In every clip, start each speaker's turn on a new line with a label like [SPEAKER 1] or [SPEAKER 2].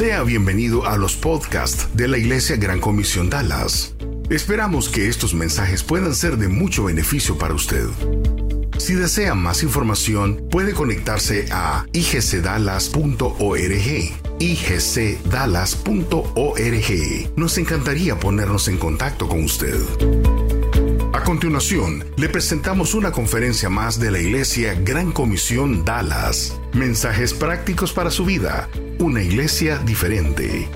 [SPEAKER 1] Sea bienvenido a los podcasts de la Iglesia Gran Comisión Dallas. Esperamos que estos mensajes puedan ser de mucho beneficio para usted. Si desea más información, puede conectarse a igcdallas.org. igcdallas.org. Nos encantaría ponernos en contacto con usted. Continuación, le presentamos una conferencia más de la Iglesia Gran Comisión Dallas. Mensajes prácticos para su vida. Una iglesia diferente.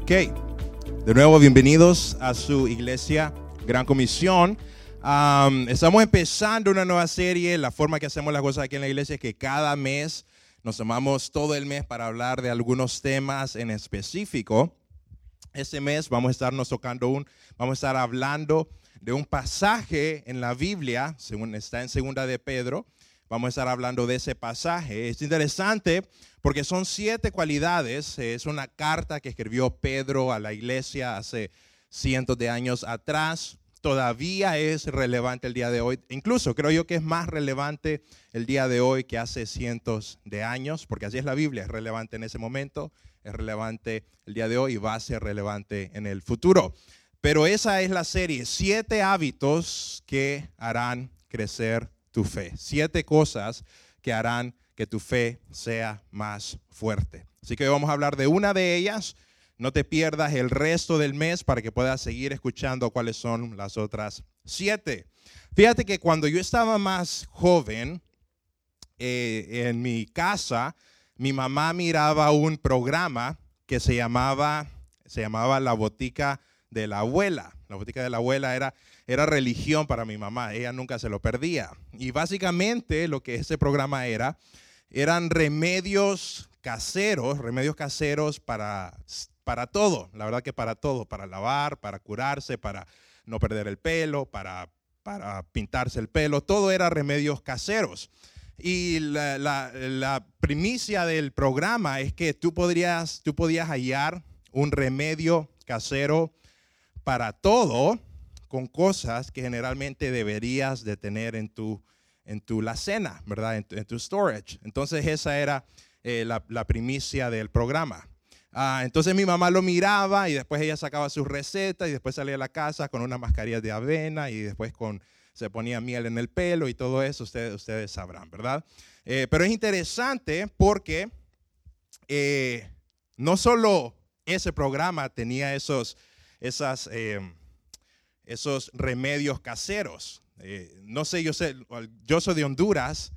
[SPEAKER 2] Ok, de nuevo bienvenidos a su iglesia Gran Comisión. Estamos empezando una nueva serie. La forma que hacemos las cosas aquí en la iglesia es que cada mes nos tomamos todo el mes para hablar de algunos temas en específico. Este mes vamos a estarnos tocando un, vamos a estar hablando de un pasaje en la Biblia, según está en Segunda de Pedro. Vamos a estar hablando de ese pasaje. Es interesante porque son siete cualidades. Es una carta que escribió Pedro a la iglesia hace cientos de años atrás. Todavía es relevante el día de hoy. Incluso creo yo que es más relevante el día de hoy que hace cientos de años, porque así es la Biblia, es relevante en ese momento es relevante el día de hoy y va a ser relevante en el futuro. Pero esa es la serie, siete hábitos que harán crecer tu fe, siete cosas que harán que tu fe sea más fuerte. Así que hoy vamos a hablar de una de ellas. No te pierdas el resto del mes para que puedas seguir escuchando cuáles son las otras siete. Fíjate que cuando yo estaba más joven, eh, en mi casa, mi mamá miraba un programa que se llamaba, se llamaba La Botica de la Abuela. La Botica de la Abuela era, era religión para mi mamá, ella nunca se lo perdía. Y básicamente lo que ese programa era, eran remedios caseros, remedios caseros para, para todo, la verdad que para todo, para lavar, para curarse, para no perder el pelo, para, para pintarse el pelo, todo era remedios caseros. Y la, primicia del programa es que tú, podrías, tú podías hallar un remedio casero para todo con cosas que generalmente deberías de tener en tu, en tu la cena, ¿verdad? En tu, storage. Entonces esa era eh, la, primicia del programa. Ah, entonces mi mamá lo miraba y después ella sacaba sus recetas y después salía a la casa con una mascarilla de avena y después con se ponía miel en el pelo y todo eso, ustedes, ustedes sabrán, ¿verdad? Eh, pero es interesante porque eh, no solo ese programa tenía esos, esas, eh, esos remedios caseros. no sé, yo sé, yo soy de Honduras,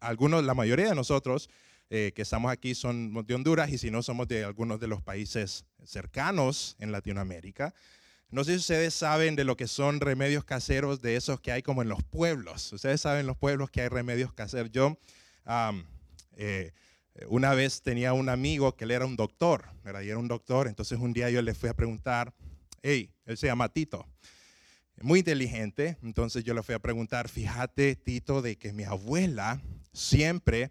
[SPEAKER 2] algunos, la mayoría de nosotros que estamos aquí son de Honduras y si no somos de algunos de los países cercanos en Latinoamérica. No sé si ustedes saben de lo que son remedios caseros de esos que hay como en los pueblos. Ustedes saben en los pueblos que hay remedios caseros. Yo eh, una vez tenía un amigo que él era un doctor, ¿verdad? Y era un doctor, entonces un día yo le fui a preguntar, hey, él se llama Tito, muy inteligente, entonces yo le fui a preguntar, fíjate Tito, de que mi abuela siempre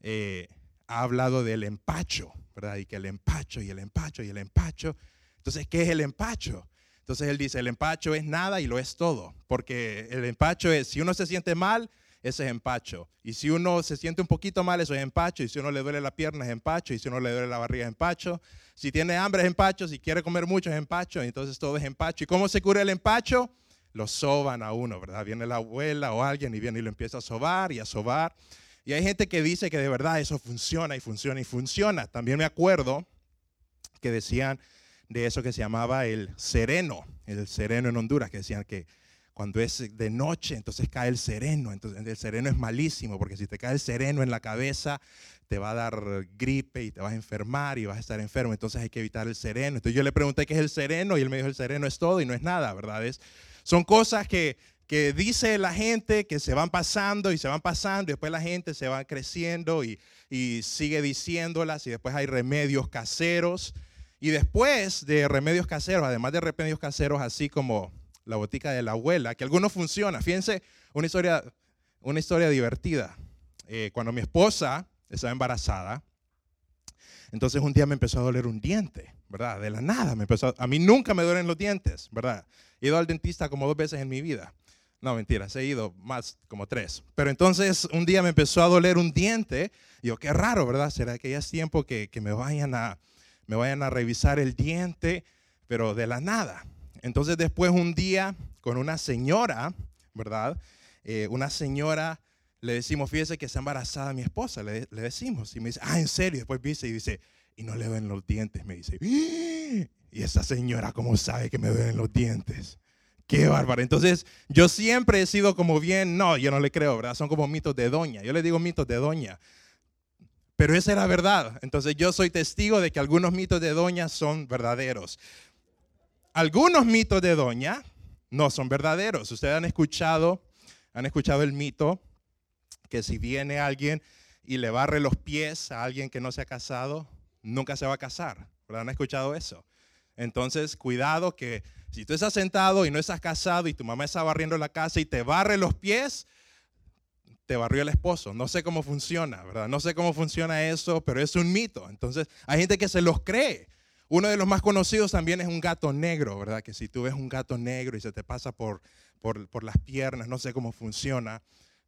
[SPEAKER 2] eh, ha hablado del empacho, ¿verdad? Y que el empacho y el empacho y el empacho. Entonces, ¿qué es el empacho? Entonces él dice, el empacho es nada y lo es todo, porque el empacho es, si uno se siente mal, ese es empacho. Y si uno se siente un poquito mal, eso es empacho. Y si uno le duele la pierna, es empacho. Y si uno le duele la barriga, es empacho. Si tiene hambre, es empacho. Si quiere comer mucho, es empacho. Entonces todo es empacho. ¿Y cómo se cura el empacho? Lo soban a uno, ¿verdad? Viene la abuela o alguien y viene y lo empieza a sobar y a sobar. Y hay gente que dice que de verdad eso funciona y funciona y funciona. También me acuerdo que decían de eso que se llamaba el sereno, el sereno en Honduras, que decían que cuando es de noche, entonces cae el sereno. Entonces el sereno es malísimo, porque si te cae el sereno en la cabeza, te va a dar gripe y te vas a enfermar y vas a estar enfermo. Entonces hay que evitar el sereno. Entonces yo le pregunté qué es el sereno y él me dijo el sereno es todo y no es nada, ¿verdad? Es, son cosas que, que dice la gente que se van pasando y se van pasando y después la gente se va creciendo y, y sigue diciéndolas y después hay remedios caseros y después de remedios caseros, además de remedios caseros así como la botica de la abuela, que algunos funcionan. Fíjense, una historia, una historia divertida. Eh, cuando mi esposa estaba embarazada, entonces un día me empezó a doler un diente, ¿verdad? De la nada me empezó. A, mí nunca me duelen los dientes, ¿verdad? He ido al dentista como dos veces en mi vida. No, mentira, he ido más como tres. Pero entonces un día me empezó a doler un diente. Y yo, qué raro, ¿verdad? ¿Será que ya es tiempo que, me, vayan a, me vayan a revisar el diente? Pero de la nada. Entonces después un día con una señora, ¿verdad? Eh, una señora, le decimos, fíjese que está embarazada mi esposa, le, decimos. Y me dice, ah, ¿en serio? Después dice y dice, y no le ven los dientes, me dice. Y esa señora, ¿cómo sabe que me ven los dientes? Qué bárbaro. Entonces, yo siempre he sido como bien, no, yo no le creo, ¿verdad? Son como mitos de doña. Yo le digo mitos de doña. Pero esa era verdad. Entonces, yo soy testigo de que algunos mitos de doña son verdaderos. Algunos mitos de doña no son verdaderos. Ustedes han escuchado, han escuchado el mito que si viene alguien y le barre los pies a alguien que no se ha casado, nunca se va a casar. ¿Verdad? ¿Han escuchado eso? Entonces, cuidado que si tú estás sentado y no estás casado y tu mamá está barriendo la casa y te barre los pies, te barrió el esposo. No sé cómo funciona, ¿verdad? No sé cómo funciona eso, pero es un mito. Entonces, hay gente que se los cree. Uno de los más conocidos también es un gato negro, ¿verdad? Que si tú ves un gato negro y se te pasa por, por, por las piernas, no sé cómo funciona,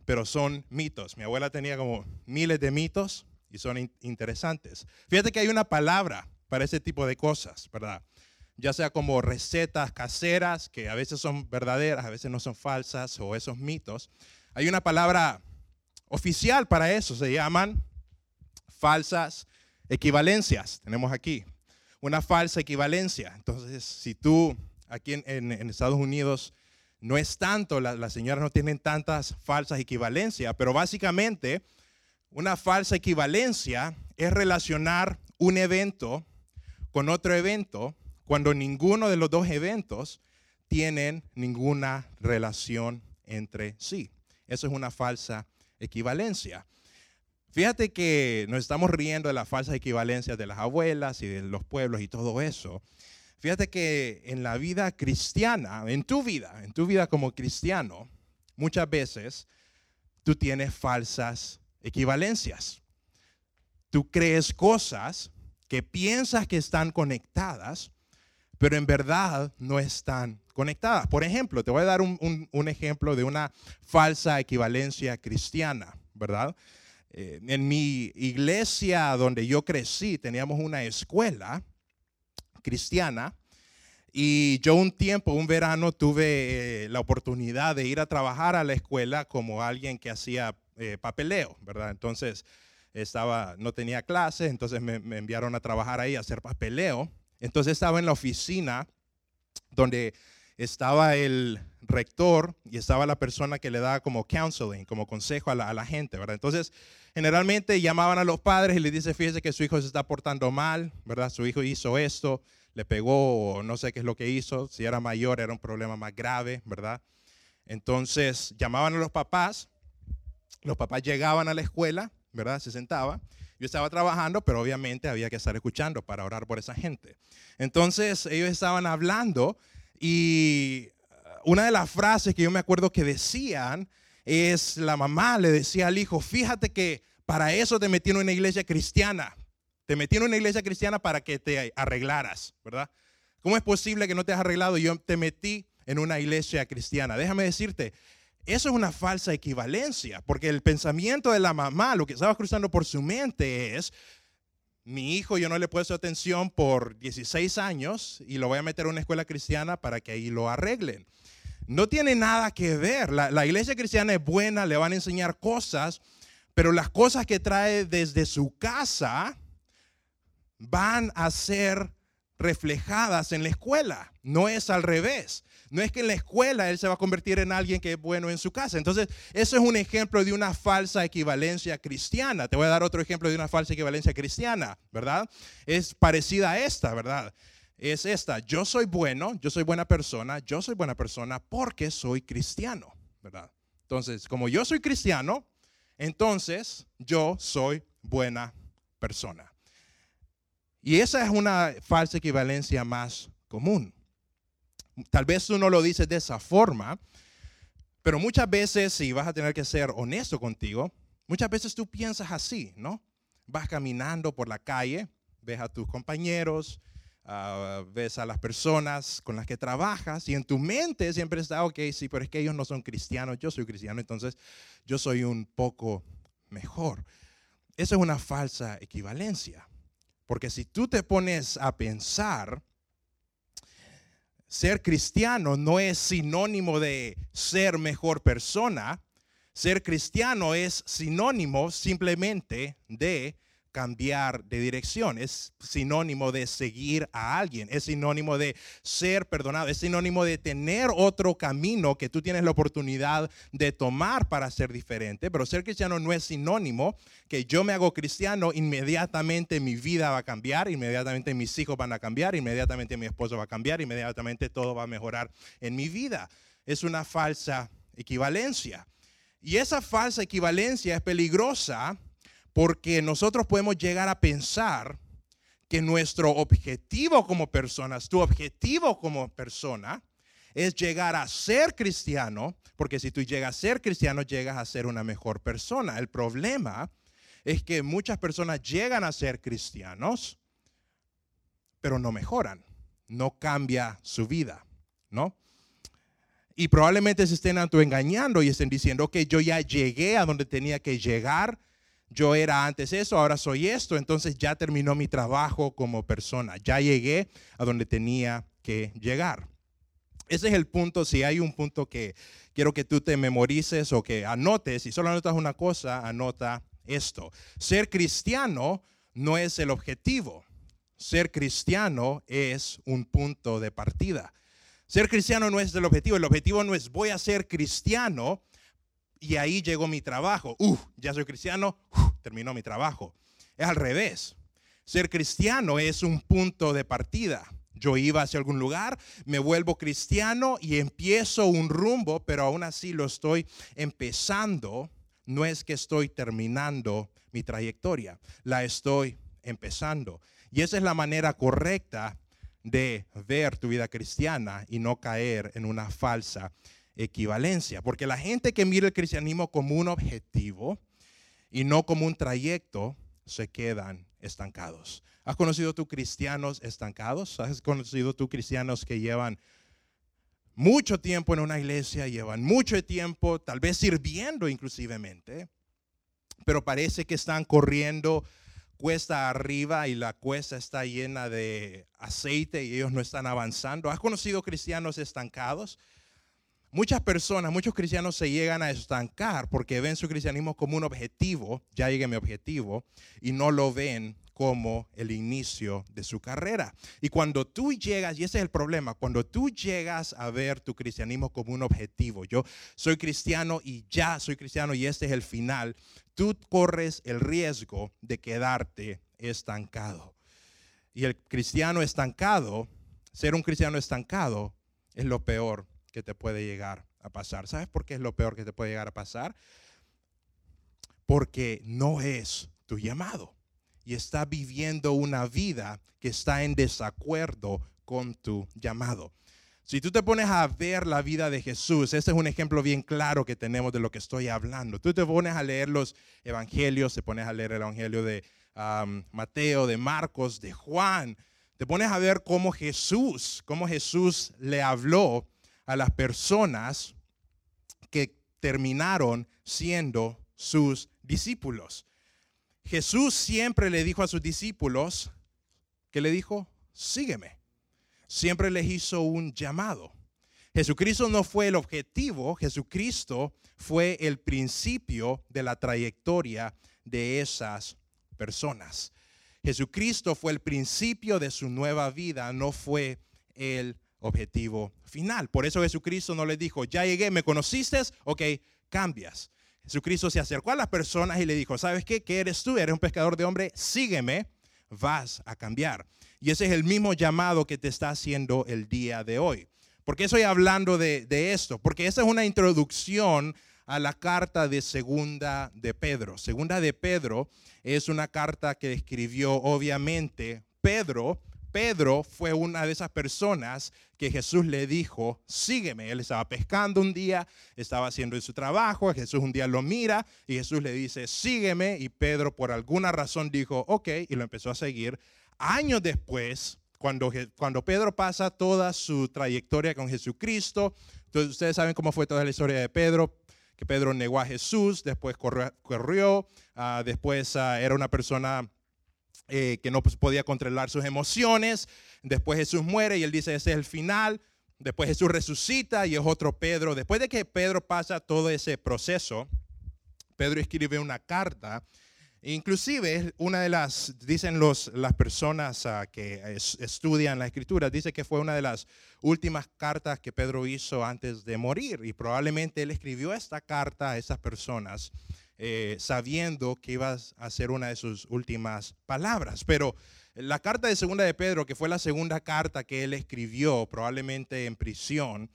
[SPEAKER 2] pero son mitos. Mi abuela tenía como miles de mitos y son interesantes. Fíjate que hay una palabra para ese tipo de cosas, ¿verdad? Ya sea como recetas caseras, que a veces son verdaderas, a veces no son falsas, o esos mitos. Hay una palabra oficial para eso, se llaman falsas equivalencias. Tenemos aquí una falsa equivalencia. Entonces, si tú aquí en, Estados Unidos no es tanto, las señoras no tienen tantas falsas equivalencias, pero básicamente una falsa equivalencia es relacionar un evento con otro evento cuando ninguno de los dos eventos tienen ninguna relación entre sí. Eso es una falsa equivalencia. Fíjate que nos estamos riendo de las falsas equivalencias de las abuelas y de los pueblos y todo eso. Fíjate que en la vida cristiana, en tu vida, en tu vida como cristiano, muchas veces tú tienes falsas equivalencias. Tú crees cosas que piensas que están conectadas, pero en verdad no están conectadas. Por ejemplo, te voy a dar un, ejemplo de una falsa equivalencia cristiana, ¿verdad? Eh, en mi iglesia donde yo crecí teníamos una escuela cristiana y yo un tiempo, un verano, tuve eh, la oportunidad de ir a trabajar a la escuela como alguien que hacía eh, papeleo, ¿verdad? Entonces, estaba, no tenía clase, entonces me, enviaron a trabajar ahí a hacer papeleo. Entonces estaba en la oficina donde estaba el rector y estaba la persona que le daba como counseling, como consejo a la, gente, ¿verdad? Entonces, generalmente llamaban a los padres y les dice, fíjese que su hijo se está portando mal, ¿verdad? Su hijo hizo esto, le pegó o no sé qué es lo que hizo, si era mayor era un problema más grave, ¿verdad? Entonces, llamaban a los papás, los papás llegaban a la escuela ¿verdad? Se sentaba. Yo estaba trabajando, pero obviamente había que estar escuchando para orar por esa gente. Entonces ellos estaban hablando y uh, una de las frases que yo me acuerdo que decían es la mamá le decía al hijo, fíjate que para eso te metí en una iglesia cristiana. Te metí en una iglesia cristiana para que te arreglaras, ¿verdad? ¿Cómo es posible que no te has arreglado? Yo te metí en una iglesia cristiana. Déjame decirte, eso es una falsa equivalencia, porque el pensamiento de la mamá, lo que estaba cruzando por su mente es, mi hijo yo no le he puesto atención por 16 años y lo voy a meter a una escuela cristiana para que ahí lo arreglen. No tiene nada que ver. La, la iglesia cristiana es buena, le van a enseñar cosas, pero las cosas que trae desde su casa van a ser reflejadas en la escuela. No es al revés. No es que en la escuela él se va a convertir en alguien que es bueno en su casa. Entonces, eso es un ejemplo de una falsa equivalencia cristiana. Te voy a dar otro ejemplo de una falsa equivalencia cristiana, ¿verdad? Es parecida a esta, ¿verdad? Es esta, yo soy bueno, yo soy buena persona, yo soy buena persona porque soy cristiano, ¿verdad? Entonces, como yo soy cristiano, entonces yo soy buena persona. Y esa es una falsa equivalencia más común. Tal vez tú no lo dices de esa forma, pero muchas veces, si vas a tener que ser honesto contigo, muchas veces tú piensas así, ¿no? Vas caminando por la calle, ves a tus compañeros, ah, ves a las personas con las que trabajas y en tu mente siempre está, ok, sí, pero es que ellos no son cristianos, yo soy cristiano, entonces yo soy un poco mejor. Eso es una falsa equivalencia. Porque si tú te pones a pensar, ser cristiano no es sinónimo de ser mejor persona. Ser cristiano es sinónimo simplemente de cambiar de dirección, es sinónimo de seguir a alguien, es sinónimo de ser perdonado, es sinónimo de tener otro camino que tú tienes la oportunidad de tomar para ser diferente, pero ser cristiano no es sinónimo que yo me hago cristiano, inmediatamente mi vida va a cambiar, inmediatamente mis hijos van a cambiar, inmediatamente mi esposo va a cambiar, inmediatamente todo va a mejorar en mi vida. Es una falsa equivalencia. Y esa falsa equivalencia es peligrosa porque nosotros podemos llegar a pensar que nuestro objetivo como personas, tu objetivo como persona, es llegar a ser cristiano, porque si tú llegas a ser cristiano, llegas a ser una mejor persona. El problema es que muchas personas llegan a ser cristianos, pero no mejoran, no cambia su vida, ¿no? Y probablemente se estén engañando y estén diciendo que yo ya llegué a donde tenía que llegar, yo era antes eso, ahora soy esto, entonces ya terminó mi trabajo como persona, ya llegué a donde tenía que llegar. Ese es el punto, si hay un punto que quiero que tú te memorices o que anotes, y solo anotas una cosa, anota esto. Ser cristiano no es el objetivo, ser cristiano es un punto de partida. Ser cristiano no es el objetivo, el objetivo no es voy a ser cristiano y ahí llegó mi trabajo. Uf, ya soy cristiano, terminó mi trabajo. Es al revés. Ser cristiano es un punto de partida. Yo iba hacia algún lugar, me vuelvo cristiano y empiezo un rumbo, pero aún así lo estoy empezando. No es que estoy terminando mi trayectoria, la estoy empezando. Y esa es la manera correcta de ver tu vida cristiana y no caer en una falsa equivalencia, porque la gente que mira el cristianismo como un objetivo y no como un trayecto, se quedan estancados. ¿Has conocido tú cristianos estancados? ¿Has conocido tú cristianos que llevan mucho tiempo en una iglesia, llevan mucho tiempo tal vez sirviendo inclusivemente, pero parece que están corriendo cuesta arriba y la cuesta está llena de aceite y ellos no están avanzando? ¿Has conocido cristianos estancados? Muchas personas, muchos cristianos se llegan a estancar porque ven su cristianismo como un objetivo, ya llegué mi objetivo, y no lo ven como el inicio de su carrera. Y cuando tú llegas, y ese es el problema, cuando tú llegas a ver tu cristianismo como un objetivo, yo soy cristiano y ya soy cristiano y este es el final, tú corres el riesgo de quedarte estancado. Y el cristiano estancado, ser un cristiano estancado, es lo peor que te puede llegar a pasar. ¿Sabes por qué es lo peor que te puede llegar a pasar? Porque no es tu llamado y está viviendo una vida que está en desacuerdo con tu llamado. Si tú te pones a ver la vida de Jesús, este es un ejemplo bien claro que tenemos de lo que estoy hablando. Tú te pones a leer los evangelios, te pones a leer el evangelio de Mateo, de Marcos, de Juan, te pones a ver cómo Jesús, cómo Jesús le habló a las personas que terminaron siendo sus discípulos. Jesús siempre le dijo a sus discípulos, que le dijo, sígueme. Siempre les hizo un llamado. Jesucristo no fue el objetivo, Jesucristo fue el principio de la trayectoria de esas personas. Jesucristo fue el principio de su nueva vida, no fue el objetivo final. Por eso Jesucristo no le dijo, ya llegué, me conociste, ok, cambias. Jesucristo se acercó a las personas y le dijo, ¿sabes qué? ¿Qué eres tú? Eres un pescador de hombre, sígueme, vas a cambiar. Y ese es el mismo llamado que te está haciendo el día de hoy. ¿Por qué estoy hablando de, de esto? Porque esa es una introducción a la carta de Segunda de Pedro. Segunda de Pedro es una carta que escribió obviamente Pedro Pedro fue una de esas personas que Jesús le dijo, sígueme. Él estaba pescando un día, estaba haciendo su trabajo, Jesús un día lo mira y Jesús le dice, sígueme. Y Pedro por alguna razón dijo, ok, y lo empezó a seguir. Años después, cuando, cuando Pedro pasa toda su trayectoria con Jesucristo, entonces ustedes saben cómo fue toda la historia de Pedro, que Pedro negó a Jesús, después corrió, ah, después ah, era una persona eh, que no pues, podía controlar sus emociones, después Jesús muere y él dice, ese es el final, después Jesús resucita y es otro Pedro. Después de que Pedro pasa todo ese proceso, Pedro escribe una carta. Inclusive, una de las, dicen los, las personas ah, que estudian la escritura, dice que fue una de las últimas cartas que Pedro hizo antes de morir. Y probablemente él escribió esta carta a esas personas eh, sabiendo que iba a ser una de sus últimas palabras. Pero la carta de segunda de Pedro, que fue la segunda carta que él escribió, probablemente en prisión,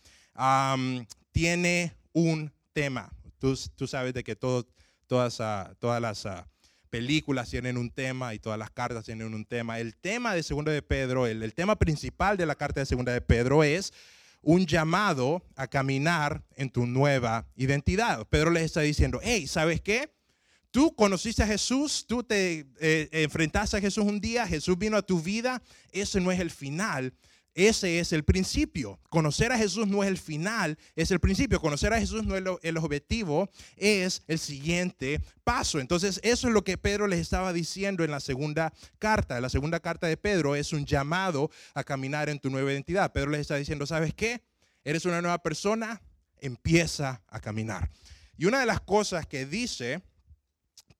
[SPEAKER 2] tiene un tema. Tú, sabes de que todas, uh, todas las... Uh, películas tienen un tema y todas las cartas tienen un tema. El tema de Segunda de Pedro, el, tema principal de la carta de Segunda de Pedro es un llamado a caminar en tu nueva identidad. Pedro les está diciendo, hey, ¿sabes qué? Tú conociste a Jesús, tú te eh, enfrentaste a Jesús un día, Jesús vino a tu vida, ese no es el final, ese es el principio. Conocer a Jesús no es el final, es el principio. Conocer a Jesús no es el objetivo, es el siguiente paso. Entonces, eso es lo que Pedro les estaba diciendo en la segunda carta. La segunda carta de Pedro es un llamado a caminar en tu nueva identidad. Pedro les está diciendo, ¿sabes qué? Eres una nueva persona, empieza a caminar. Y una de las cosas que dice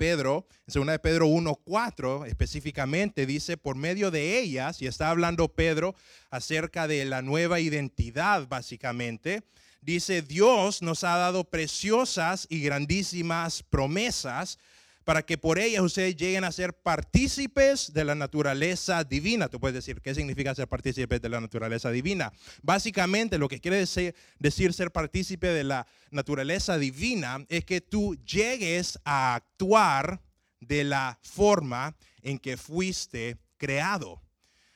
[SPEAKER 2] Pedro, en 2 de Pedro 1.4 específicamente, dice, por medio de ellas, y está hablando Pedro acerca de la nueva identidad básicamente, dice, Dios nos ha dado preciosas y grandísimas promesas para que por ellas ustedes lleguen a ser partícipes de la naturaleza divina. Tú puedes decir, ¿qué significa ser partícipes de la naturaleza divina? Básicamente lo que quiere decir, decir ser partícipe de la naturaleza divina es que tú llegues a actuar de la forma en que fuiste creado.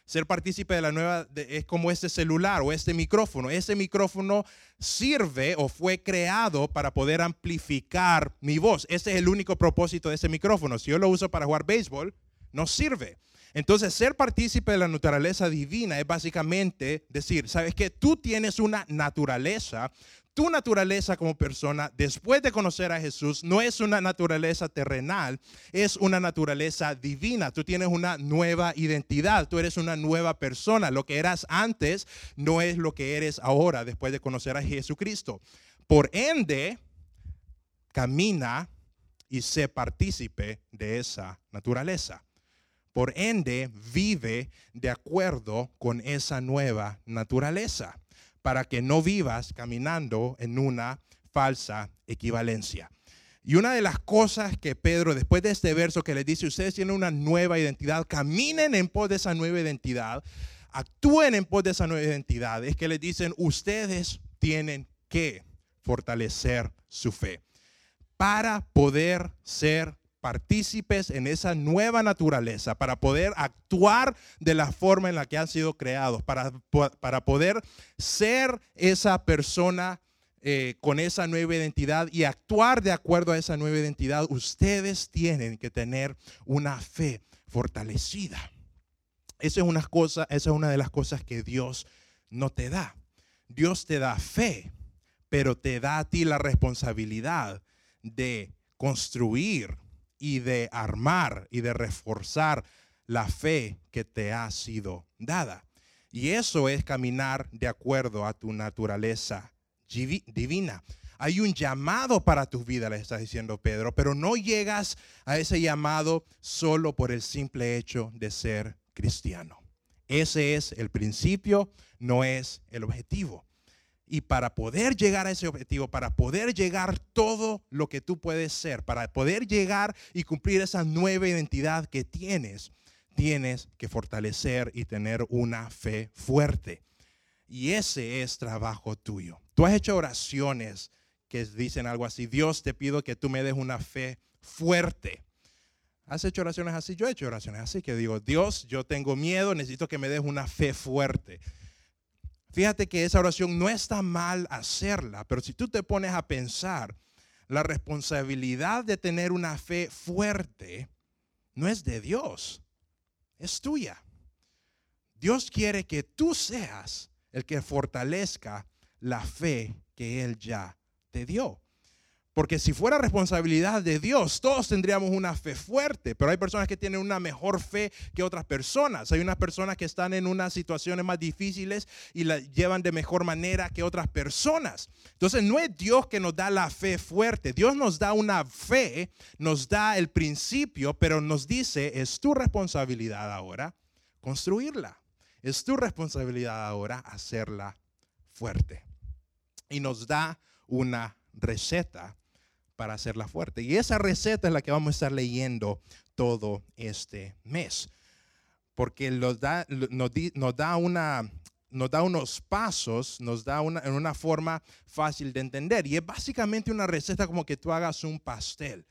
[SPEAKER 2] Ser partícipe de la nueva es como este celular o este micrófono. Este micrófono sirve o fue creado para poder amplificar mi voz. Ese es el único propósito de ese micrófono. Si yo lo uso para jugar béisbol, no sirve. Entonces, ser partícipe de la naturaleza divina es básicamente decir, sabes que tú tienes una naturaleza, tu naturaleza como persona, después de conocer a Jesús, no es una naturaleza terrenal, es una naturaleza divina. Tú tienes una nueva identidad, tú eres una nueva persona. Lo que eras antes no es lo que eres ahora, después de conocer a Jesucristo. Por ende, camina y sé partícipe de esa naturaleza. Por ende, vive de acuerdo con esa nueva naturaleza para que no vivas caminando en una falsa equivalencia. Y una de las cosas que Pedro, después de este verso que les dice, ustedes tienen una nueva identidad, caminen en pos de esa nueva identidad, actúen en pos de esa nueva identidad, es que les dicen, ustedes tienen que fortalecer su fe para poder ser partícipes en esa nueva naturaleza, para poder actuar de la forma en la que han sido creados, para, para poder ser esa persona eh, con esa nueva identidad y actuar de acuerdo a esa nueva identidad, ustedes tienen que tener una fe fortalecida. Esa es una cosa, esa es una de las cosas que Dios no te da. Dios te da fe, pero te da a ti la responsabilidad de construir y de armar y de reforzar la fe que te ha sido dada. Y eso es caminar de acuerdo a tu naturaleza divina. Hay un llamado para tu vida, le está diciendo Pedro, pero no llegas a ese llamado solo por el simple hecho de ser cristiano. Ese es el principio, no es el objetivo. Y para poder llegar a ese objetivo, para poder llegar todo lo que tú puedes ser, para poder llegar y cumplir esa nueva identidad que tienes, tienes que fortalecer y tener una fe fuerte. Y ese es trabajo tuyo. Tú has hecho oraciones que dicen algo así, Dios te pido que tú me des una fe fuerte. ¿Has hecho oraciones así? Yo he hecho oraciones así que digo, Dios, yo tengo miedo, necesito que me des una fe fuerte. Fíjate que esa oración no está mal hacerla, pero si tú te pones a pensar, la responsabilidad de tener una fe fuerte no es de Dios, es tuya. Dios quiere que tú seas el que fortalezca la fe que Él ya te dio. Porque si fuera responsabilidad de Dios, todos tendríamos una fe fuerte, pero hay personas que tienen una mejor fe que otras personas. Hay unas personas que están en unas situaciones más difíciles y la llevan de mejor manera que otras personas. Entonces no es Dios que nos da la fe fuerte. Dios nos da una fe, nos da el principio, pero nos dice, es tu responsabilidad ahora construirla. Es tu responsabilidad ahora hacerla fuerte. Y nos da una receta para hacerla fuerte. Y esa receta es la que vamos a estar leyendo todo este mes. Porque nos da, unos pasos, nos da una, en una forma fácil de entender. Y es básicamente una receta como que tú hagas un pastel.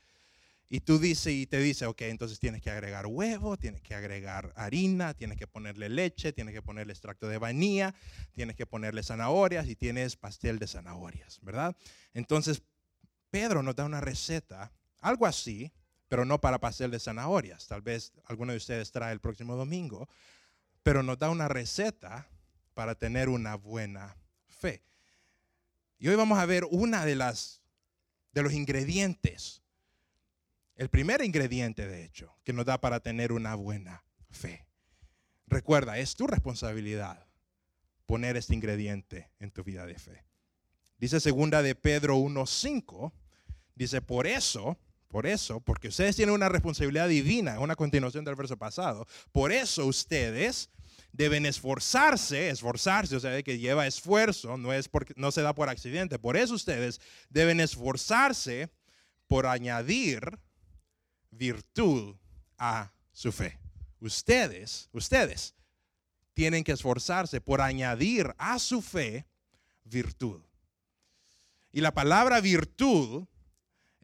[SPEAKER 2] Y tú dices y te dice, ok, entonces tienes que agregar huevo, tienes que agregar harina, tienes que ponerle leche, tienes que ponerle extracto de vainilla, tienes que ponerle zanahorias y tienes pastel de zanahorias, ¿verdad? Entonces, Pedro nos da una receta, algo así, pero no para pastel de zanahorias. Tal vez alguno de ustedes trae el próximo domingo, pero nos da una receta para tener una buena fe. Y hoy vamos a ver una de las de los ingredientes. El primer ingrediente, de hecho, que nos da para tener una buena fe. Recuerda, es tu responsabilidad poner este ingrediente en tu vida de fe. Dice segunda de Pedro 1:5 Dice, por eso, por eso, porque ustedes tienen una responsabilidad divina, una continuación del verso pasado, por eso ustedes deben esforzarse, esforzarse, o sea, que lleva esfuerzo, no, es porque, no se da por accidente, por eso ustedes deben esforzarse por añadir virtud a su fe. Ustedes, ustedes tienen que esforzarse por añadir a su fe virtud. Y la palabra virtud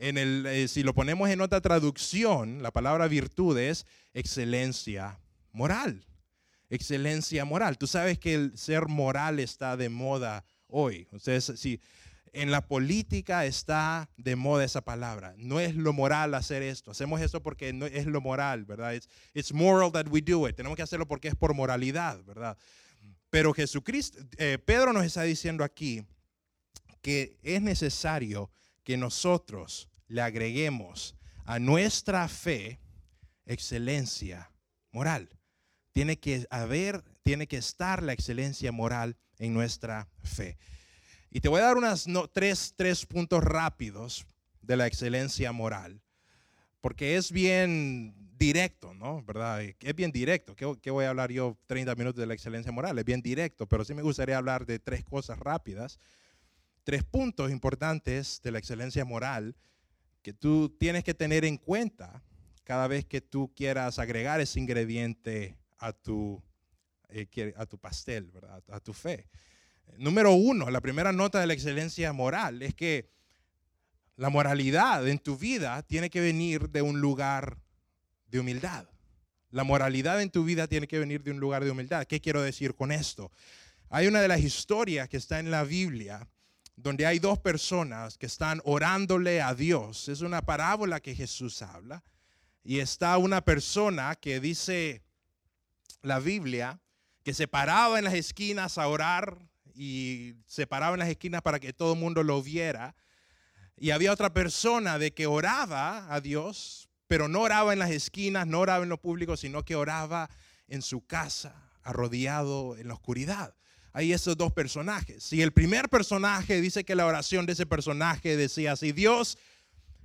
[SPEAKER 2] eh, si lo ponemos en otra traducción, la palabra virtud es excelencia moral. Excelencia moral. Tú sabes que el ser moral está de moda hoy. Ustedes, si en la política está de moda esa palabra. No es lo moral hacer esto. Hacemos esto porque no es lo moral, ¿verdad? It's, it's moral that we do it. Tenemos que hacerlo porque es por moralidad, ¿verdad? Pero Jesucristo, eh, Pedro nos está diciendo aquí que es necesario que nosotros le agreguemos a nuestra fe excelencia moral. Tiene que haber, tiene que estar la excelencia moral en nuestra fe. Y te voy a dar unas tres, tres puntos rápidos de la excelencia moral, porque es bien directo, ¿no? ¿Verdad? Es bien directo. ¿Qué, ¿Qué, voy a hablar yo 30 minutos de la excelencia moral? Es bien directo, pero sí me gustaría hablar de tres cosas rápidas, tres puntos importantes de la excelencia moral que tú tienes que tener en cuenta cada vez que tú quieras agregar ese ingrediente a tu, eh, a tu pastel, a tu fe. Número uno, la primera nota de la excelencia moral es que la moralidad en tu vida tiene que venir de un lugar de humildad. La moralidad en tu vida tiene que venir de un lugar de humildad. ¿Qué quiero decir con esto? Hay una de las historias que está en la Biblia donde hay dos personas que están orándole a Dios. Es una parábola que Jesús habla. Y está una persona que dice la Biblia que se paraba en las esquinas a orar y se paraba en las esquinas para que todo el mundo lo viera. Y había otra persona de que oraba a Dios, pero no oraba en las esquinas, no oraba en lo público, sino que oraba en su casa, arrodillado en la oscuridad hay esos dos personajes. Y el primer personaje dice que la oración de ese personaje decía así, Dios,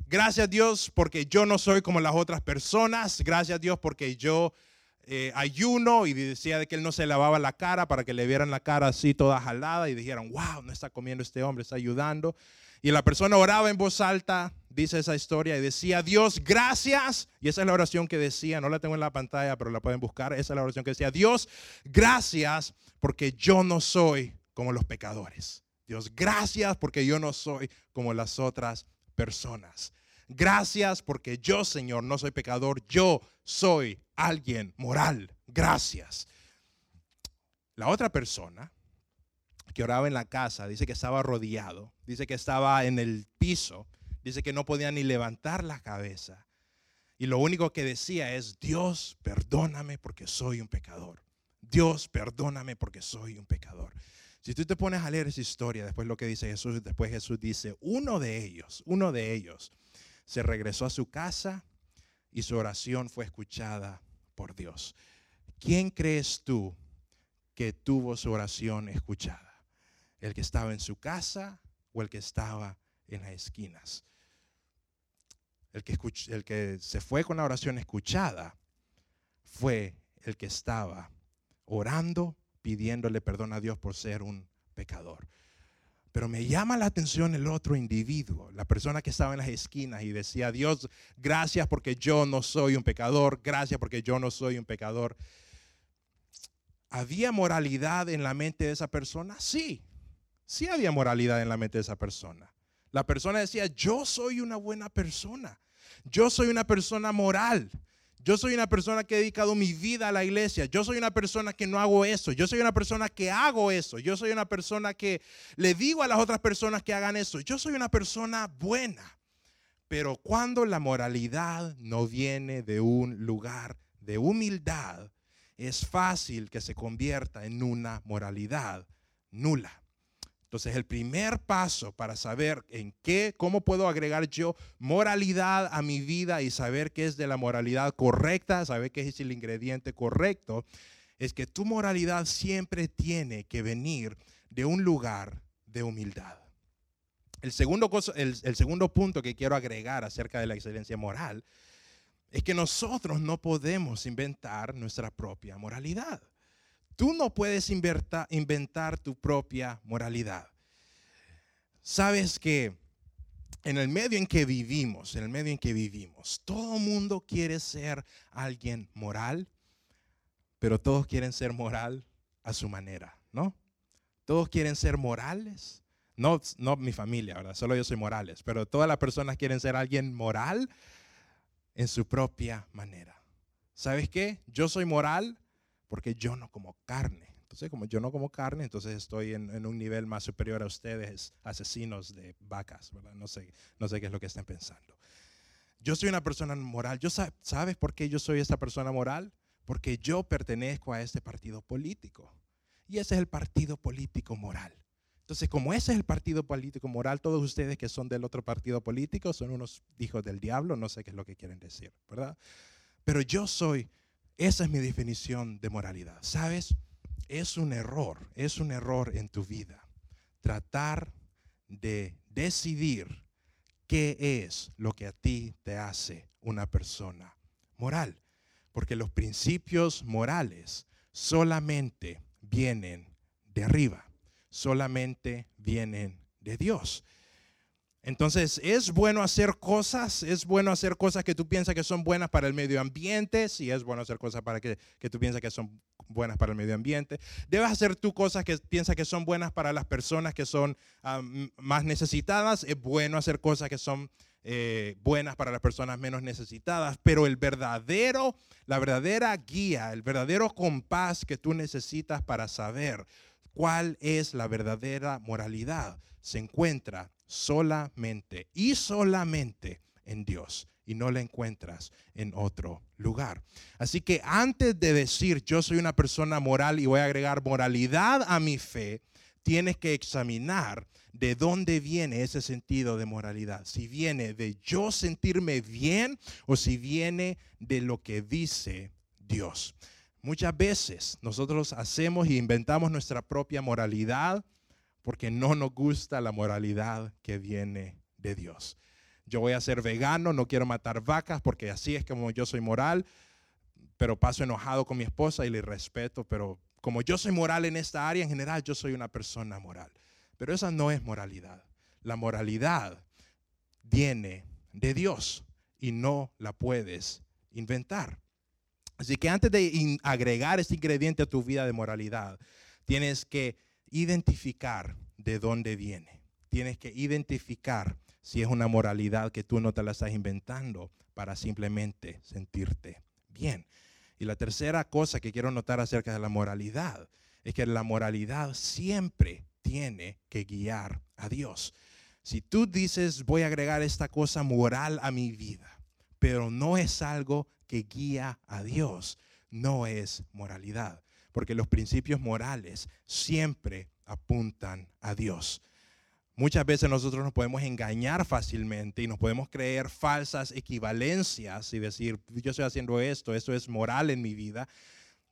[SPEAKER 2] gracias Dios porque yo no soy como las otras personas, gracias Dios porque yo eh, ayuno y decía de que él no se lavaba la cara para que le vieran la cara así toda jalada y dijeran, wow, no está comiendo este hombre, está ayudando. Y la persona oraba en voz alta, dice esa historia, y decía, Dios, gracias. Y esa es la oración que decía, no la tengo en la pantalla, pero la pueden buscar. Esa es la oración que decía, Dios, gracias porque yo no soy como los pecadores. Dios, gracias porque yo no soy como las otras personas. Gracias porque yo, Señor, no soy pecador, yo soy alguien moral. Gracias. La otra persona que oraba en la casa, dice que estaba rodeado, dice que estaba en el piso, dice que no podía ni levantar la cabeza. Y lo único que decía es, Dios, perdóname porque soy un pecador. Dios, perdóname porque soy un pecador. Si tú te pones a leer esa historia, después lo que dice Jesús, después Jesús dice, uno de ellos, uno de ellos, se regresó a su casa y su oración fue escuchada por Dios. ¿Quién crees tú que tuvo su oración escuchada? ¿El que estaba en su casa o el que estaba en las esquinas? El que, el que se fue con la oración escuchada fue el que estaba orando pidiéndole perdón a Dios por ser un pecador. Pero me llama la atención el otro individuo, la persona que estaba en las esquinas y decía, Dios, gracias porque yo no soy un pecador, gracias porque yo no soy un pecador. ¿Había moralidad en la mente de esa persona? Sí, sí había moralidad en la mente de esa persona. La persona decía, yo soy una buena persona, yo soy una persona moral, yo soy una persona que he dedicado mi vida a la iglesia. Yo soy una persona que no hago eso. Yo soy una persona que hago eso. Yo soy una persona que le digo a las otras personas que hagan eso. Yo soy una persona buena. Pero cuando la moralidad no viene de un lugar de humildad, es fácil que se convierta en una moralidad nula. Entonces, el primer paso para saber en qué, cómo puedo agregar yo moralidad a mi vida y saber qué es de la moralidad correcta, saber qué es el ingrediente correcto, es que tu moralidad siempre tiene que venir de un lugar de humildad. El segundo, el, el segundo punto que quiero agregar acerca de la excelencia moral es que nosotros no podemos inventar nuestra propia moralidad. Tú no puedes inventar tu propia moralidad. Sabes que en el medio en que vivimos, en el medio en que vivimos, todo mundo quiere ser alguien moral, pero todos quieren ser moral a su manera, ¿no? Todos quieren ser morales. No, no mi familia, ¿verdad? Solo yo soy morales, pero todas las personas quieren ser alguien moral en su propia manera. ¿Sabes qué? Yo soy moral porque yo no como carne. Entonces, como yo no como carne, entonces estoy en, un nivel más superior a ustedes, asesinos de vacas, ¿verdad? No sé, no sé qué es lo que están pensando. Yo soy una persona moral. ¿Yo ¿Sabes por qué yo soy esta persona moral? Porque yo pertenezco a este partido político. Y ese es el partido político moral. Entonces, como ese es el partido político moral, todos ustedes que son del otro partido político son unos hijos del diablo, no sé qué es lo que quieren decir, ¿verdad? Pero yo soy esa es mi definición de moralidad. ¿Sabes? Es un error, es un error en tu vida. Tratar de decidir qué es lo que a ti te hace una persona moral. Porque los principios morales solamente vienen de arriba, solamente vienen de Dios. Entonces, es bueno hacer cosas, es bueno hacer cosas que tú piensas que son buenas para el medio ambiente, si es bueno hacer cosas para que, tú piensas que son buenas para el medio ambiente. Debes hacer tú cosas que piensas que son buenas para las personas que son ah, más necesitadas. Es bueno hacer cosas que son eh, buenas para las personas menos necesitadas. Pero el verdadero, la verdadera guía, el verdadero compás que tú necesitas para saber cuál es la verdadera moralidad se encuentra solamente y solamente en Dios y no la encuentras en otro lugar. Así que antes de decir yo soy una persona moral y voy a agregar moralidad a mi fe, tienes que examinar de dónde viene ese sentido de moralidad. Si viene de yo sentirme bien o si viene de lo que dice Dios. Muchas veces nosotros hacemos y inventamos nuestra propia moralidad porque no nos gusta la moralidad que viene de Dios. Yo voy a ser vegano, no quiero matar vacas porque así es como yo soy moral, pero paso enojado con mi esposa y le respeto, pero como yo soy moral en esta área en general, yo soy una persona moral. Pero esa no es moralidad. La moralidad viene de Dios y no la puedes inventar. Así que antes de agregar este ingrediente a tu vida de moralidad, tienes que identificar de dónde viene. Tienes que identificar si es una moralidad que tú no te la estás inventando para simplemente sentirte bien. Y la tercera cosa que quiero notar acerca de la moralidad es que la moralidad siempre tiene que guiar a Dios. Si tú dices, voy a agregar esta cosa moral a mi vida, pero no es algo que guía a Dios, no es moralidad. porque los principios morales siempre apuntan a Dios. Muchas veces nosotros nos podemos engañar fácilmente y nos podemos creer falsas equivalencias y decir, yo estoy haciendo esto, esto es moral en mi vida,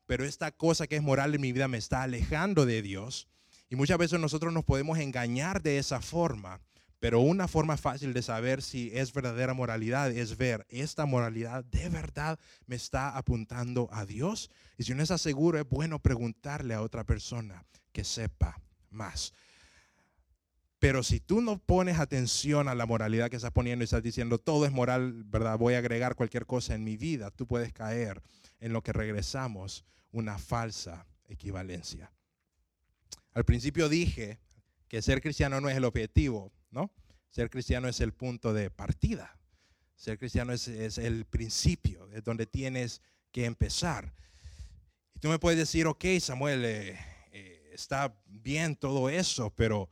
[SPEAKER 2] pero esta cosa que es moral en mi vida me está alejando de Dios. Y muchas veces nosotros nos podemos engañar de esa forma, pero una forma fácil de saber si es verdadera moralidad es ver, esta moralidad de verdad me está apuntando a Dios. Y si no está seguro, es bueno preguntarle a otra persona que sepa más. Pero si tú no pones atención a la moralidad que estás poniendo y estás diciendo todo es moral, ¿verdad? Voy a agregar cualquier cosa en mi vida, tú puedes caer en lo que regresamos, una falsa equivalencia. Al principio dije que ser cristiano no es el objetivo, ¿no? Ser cristiano es el punto de partida. Ser cristiano es, el principio, es donde tienes que empezar. Y tú me puedes decir, ok, Samuel, eh, eh, está bien todo eso, pero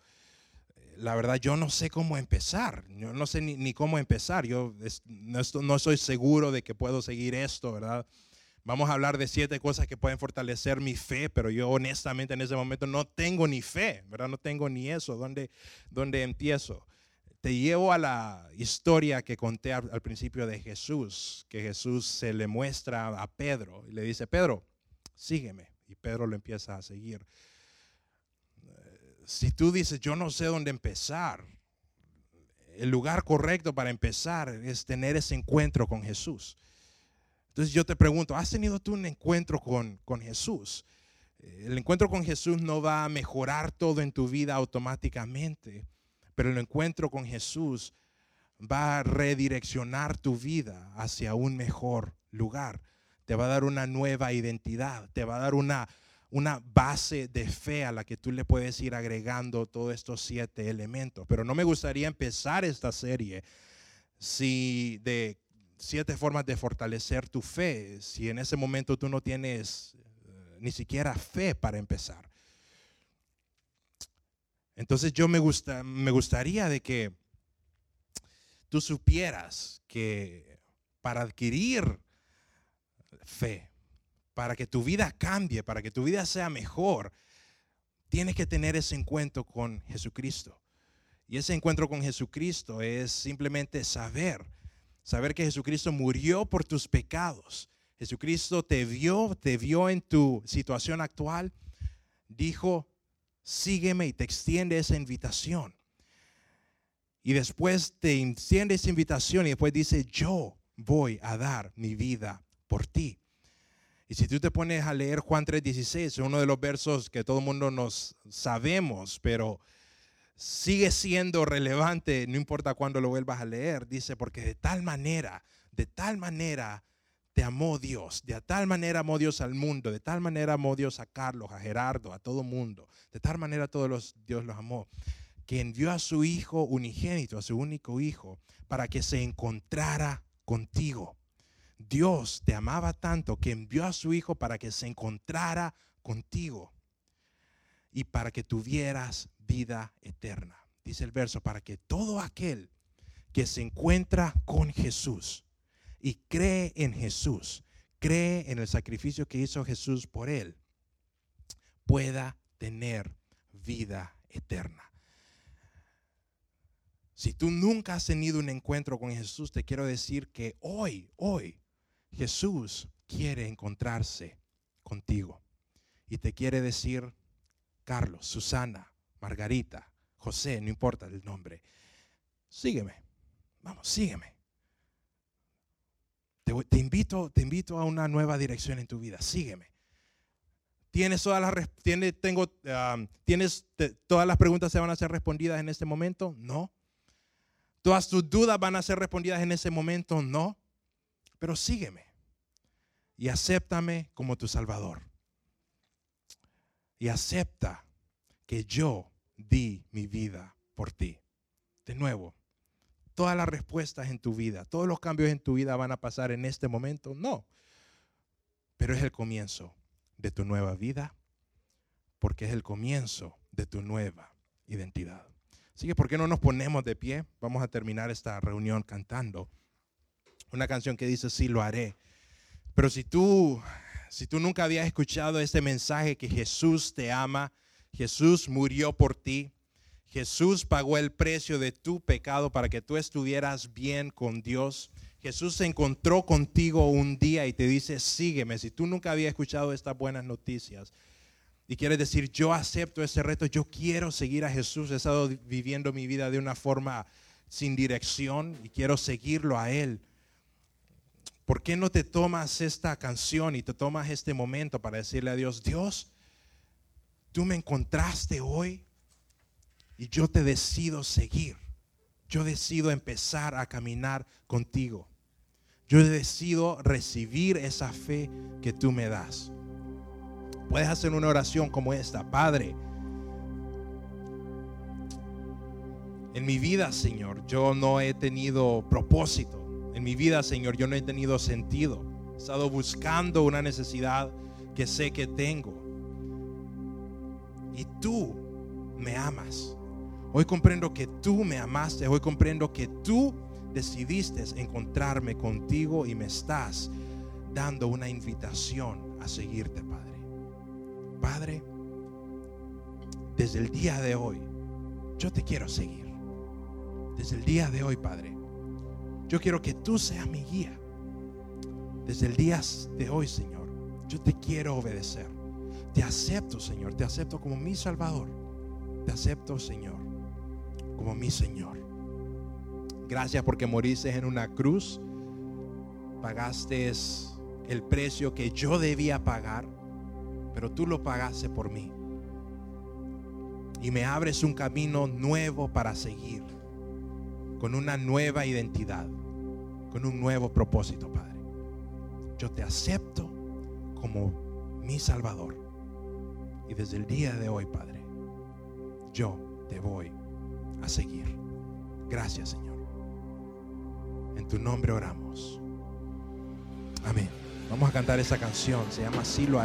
[SPEAKER 2] la verdad yo no sé cómo empezar, yo no sé ni, cómo empezar, yo no, no soy seguro de que puedo seguir esto, ¿verdad? Vamos a hablar de siete cosas que pueden fortalecer mi fe, pero yo honestamente en ese momento no tengo ni fe, ¿verdad? No tengo ni eso. ¿Dónde, dónde empiezo? Te llevo a la historia que conté al, principio de Jesús, que Jesús se le muestra a Pedro y le dice, Pedro, sígueme. Y Pedro lo empieza a seguir si tú dices, yo no sé dónde empezar, el lugar correcto para empezar es tener ese encuentro con Jesús. Entonces yo te pregunto, ¿has tenido tú un encuentro con, con Jesús? El encuentro con Jesús no va a mejorar todo en tu vida automáticamente, pero el encuentro con Jesús va a redireccionar tu vida hacia un mejor lugar. Te va a dar una nueva identidad, te va a dar una una base de fe a la que tú le puedes ir agregando todos estos siete elementos. Pero no me gustaría empezar esta serie si de siete formas de fortalecer tu fe, si en ese momento tú no tienes eh, ni siquiera fe para empezar. Entonces yo me, gusta, me gustaría de que tú supieras que para adquirir fe, para que tu vida cambie, para que tu vida sea mejor, tienes que tener ese encuentro con Jesucristo. Y ese encuentro con Jesucristo es simplemente saber, saber que Jesucristo murió por tus pecados. Jesucristo te vio, te vio en tu situación actual, dijo, sígueme y te extiende esa invitación. Y después te extiende esa invitación y después dice, yo voy a dar mi vida por ti. Y si tú te pones a leer Juan 3:16, uno de los versos que todo el mundo nos sabemos, pero sigue siendo relevante, no importa cuándo lo vuelvas a leer, dice, porque de tal manera, de tal manera te amó Dios, de tal manera amó Dios al mundo, de tal manera amó Dios a Carlos, a Gerardo, a todo mundo, de tal manera todos los, Dios los amó, que envió a su Hijo unigénito, a su único Hijo, para que se encontrara contigo. Dios te amaba tanto que envió a su Hijo para que se encontrara contigo y para que tuvieras vida eterna. Dice el verso, para que todo aquel que se encuentra con Jesús y cree en Jesús, cree en el sacrificio que hizo Jesús por él, pueda tener vida eterna. Si tú nunca has tenido un encuentro con Jesús, te quiero decir que hoy, hoy, Jesús quiere encontrarse contigo y te quiere decir, Carlos, Susana, Margarita, José, no importa el nombre, sígueme, vamos, sígueme. Te, invito, te invito a una nueva dirección en tu vida, sígueme. ¿Tienes todas las, tengo, ¿tienes, todas las preguntas se van a ser respondidas en este momento? No. ¿Todas tus dudas van a ser respondidas en ese momento? No pero sígueme y acéptame como tu Salvador. Y acepta que yo di mi vida por ti. De nuevo, todas las respuestas en tu vida, todos los cambios en tu vida van a pasar en este momento. No, pero es el comienzo de tu nueva vida porque es el comienzo de tu nueva identidad. Así que, ¿por qué no nos ponemos de pie? Vamos a terminar esta reunión cantando una canción que dice, sí, lo haré. Pero si tú, Si tú nunca habías escuchado este mensaje que Jesús te ama, Jesús murió por ti, Jesús pagó el precio de tu pecado para que tú estuvieras bien con Dios. Jesús se encontró contigo un día y te dice, sígueme. Si tú nunca habías escuchado estas buenas noticias y quieres decir, yo acepto ese reto, yo quiero seguir a Jesús, he estado viviendo mi vida de una forma sin dirección y quiero seguirlo a Él. ¿Por qué no te tomas esta canción y te tomas este momento para decirle a Dios, Dios, tú me encontraste hoy y yo te decido seguir. Yo decido empezar a caminar contigo. Yo decido recibir esa fe que tú me das. Puedes hacer una oración como esta. Padre, en mi vida, Señor, yo no he tenido propósito. En mi vida, Señor, yo no he tenido sentido. He estado buscando una necesidad que sé que tengo. Y tú me amas. Hoy comprendo que tú me amaste. Hoy comprendo que tú decidiste encontrarme contigo y me estás dando una invitación a seguirte, Padre. Padre, desde el día de hoy, yo te quiero seguir. Desde el día de hoy, Padre, yo quiero que tú seas mi guía. Desde el día de hoy, Señor, yo te quiero obedecer. Te acepto, Señor, te acepto como mi Salvador. Te acepto, Señor, como mi Señor. Gracias porque moriste en una cruz. Pagaste el precio que yo debía pagar, pero tú lo pagaste por mí. Y me abres un camino nuevo para seguir, con una nueva identidad con un nuevo propósito, Padre. Yo te acepto como mi Salvador. Y desde el día de hoy, Padre, yo te voy a seguir. Gracias, Señor. En tu nombre oramos. Amén. Vamos a cantar esa canción. Se llama Silo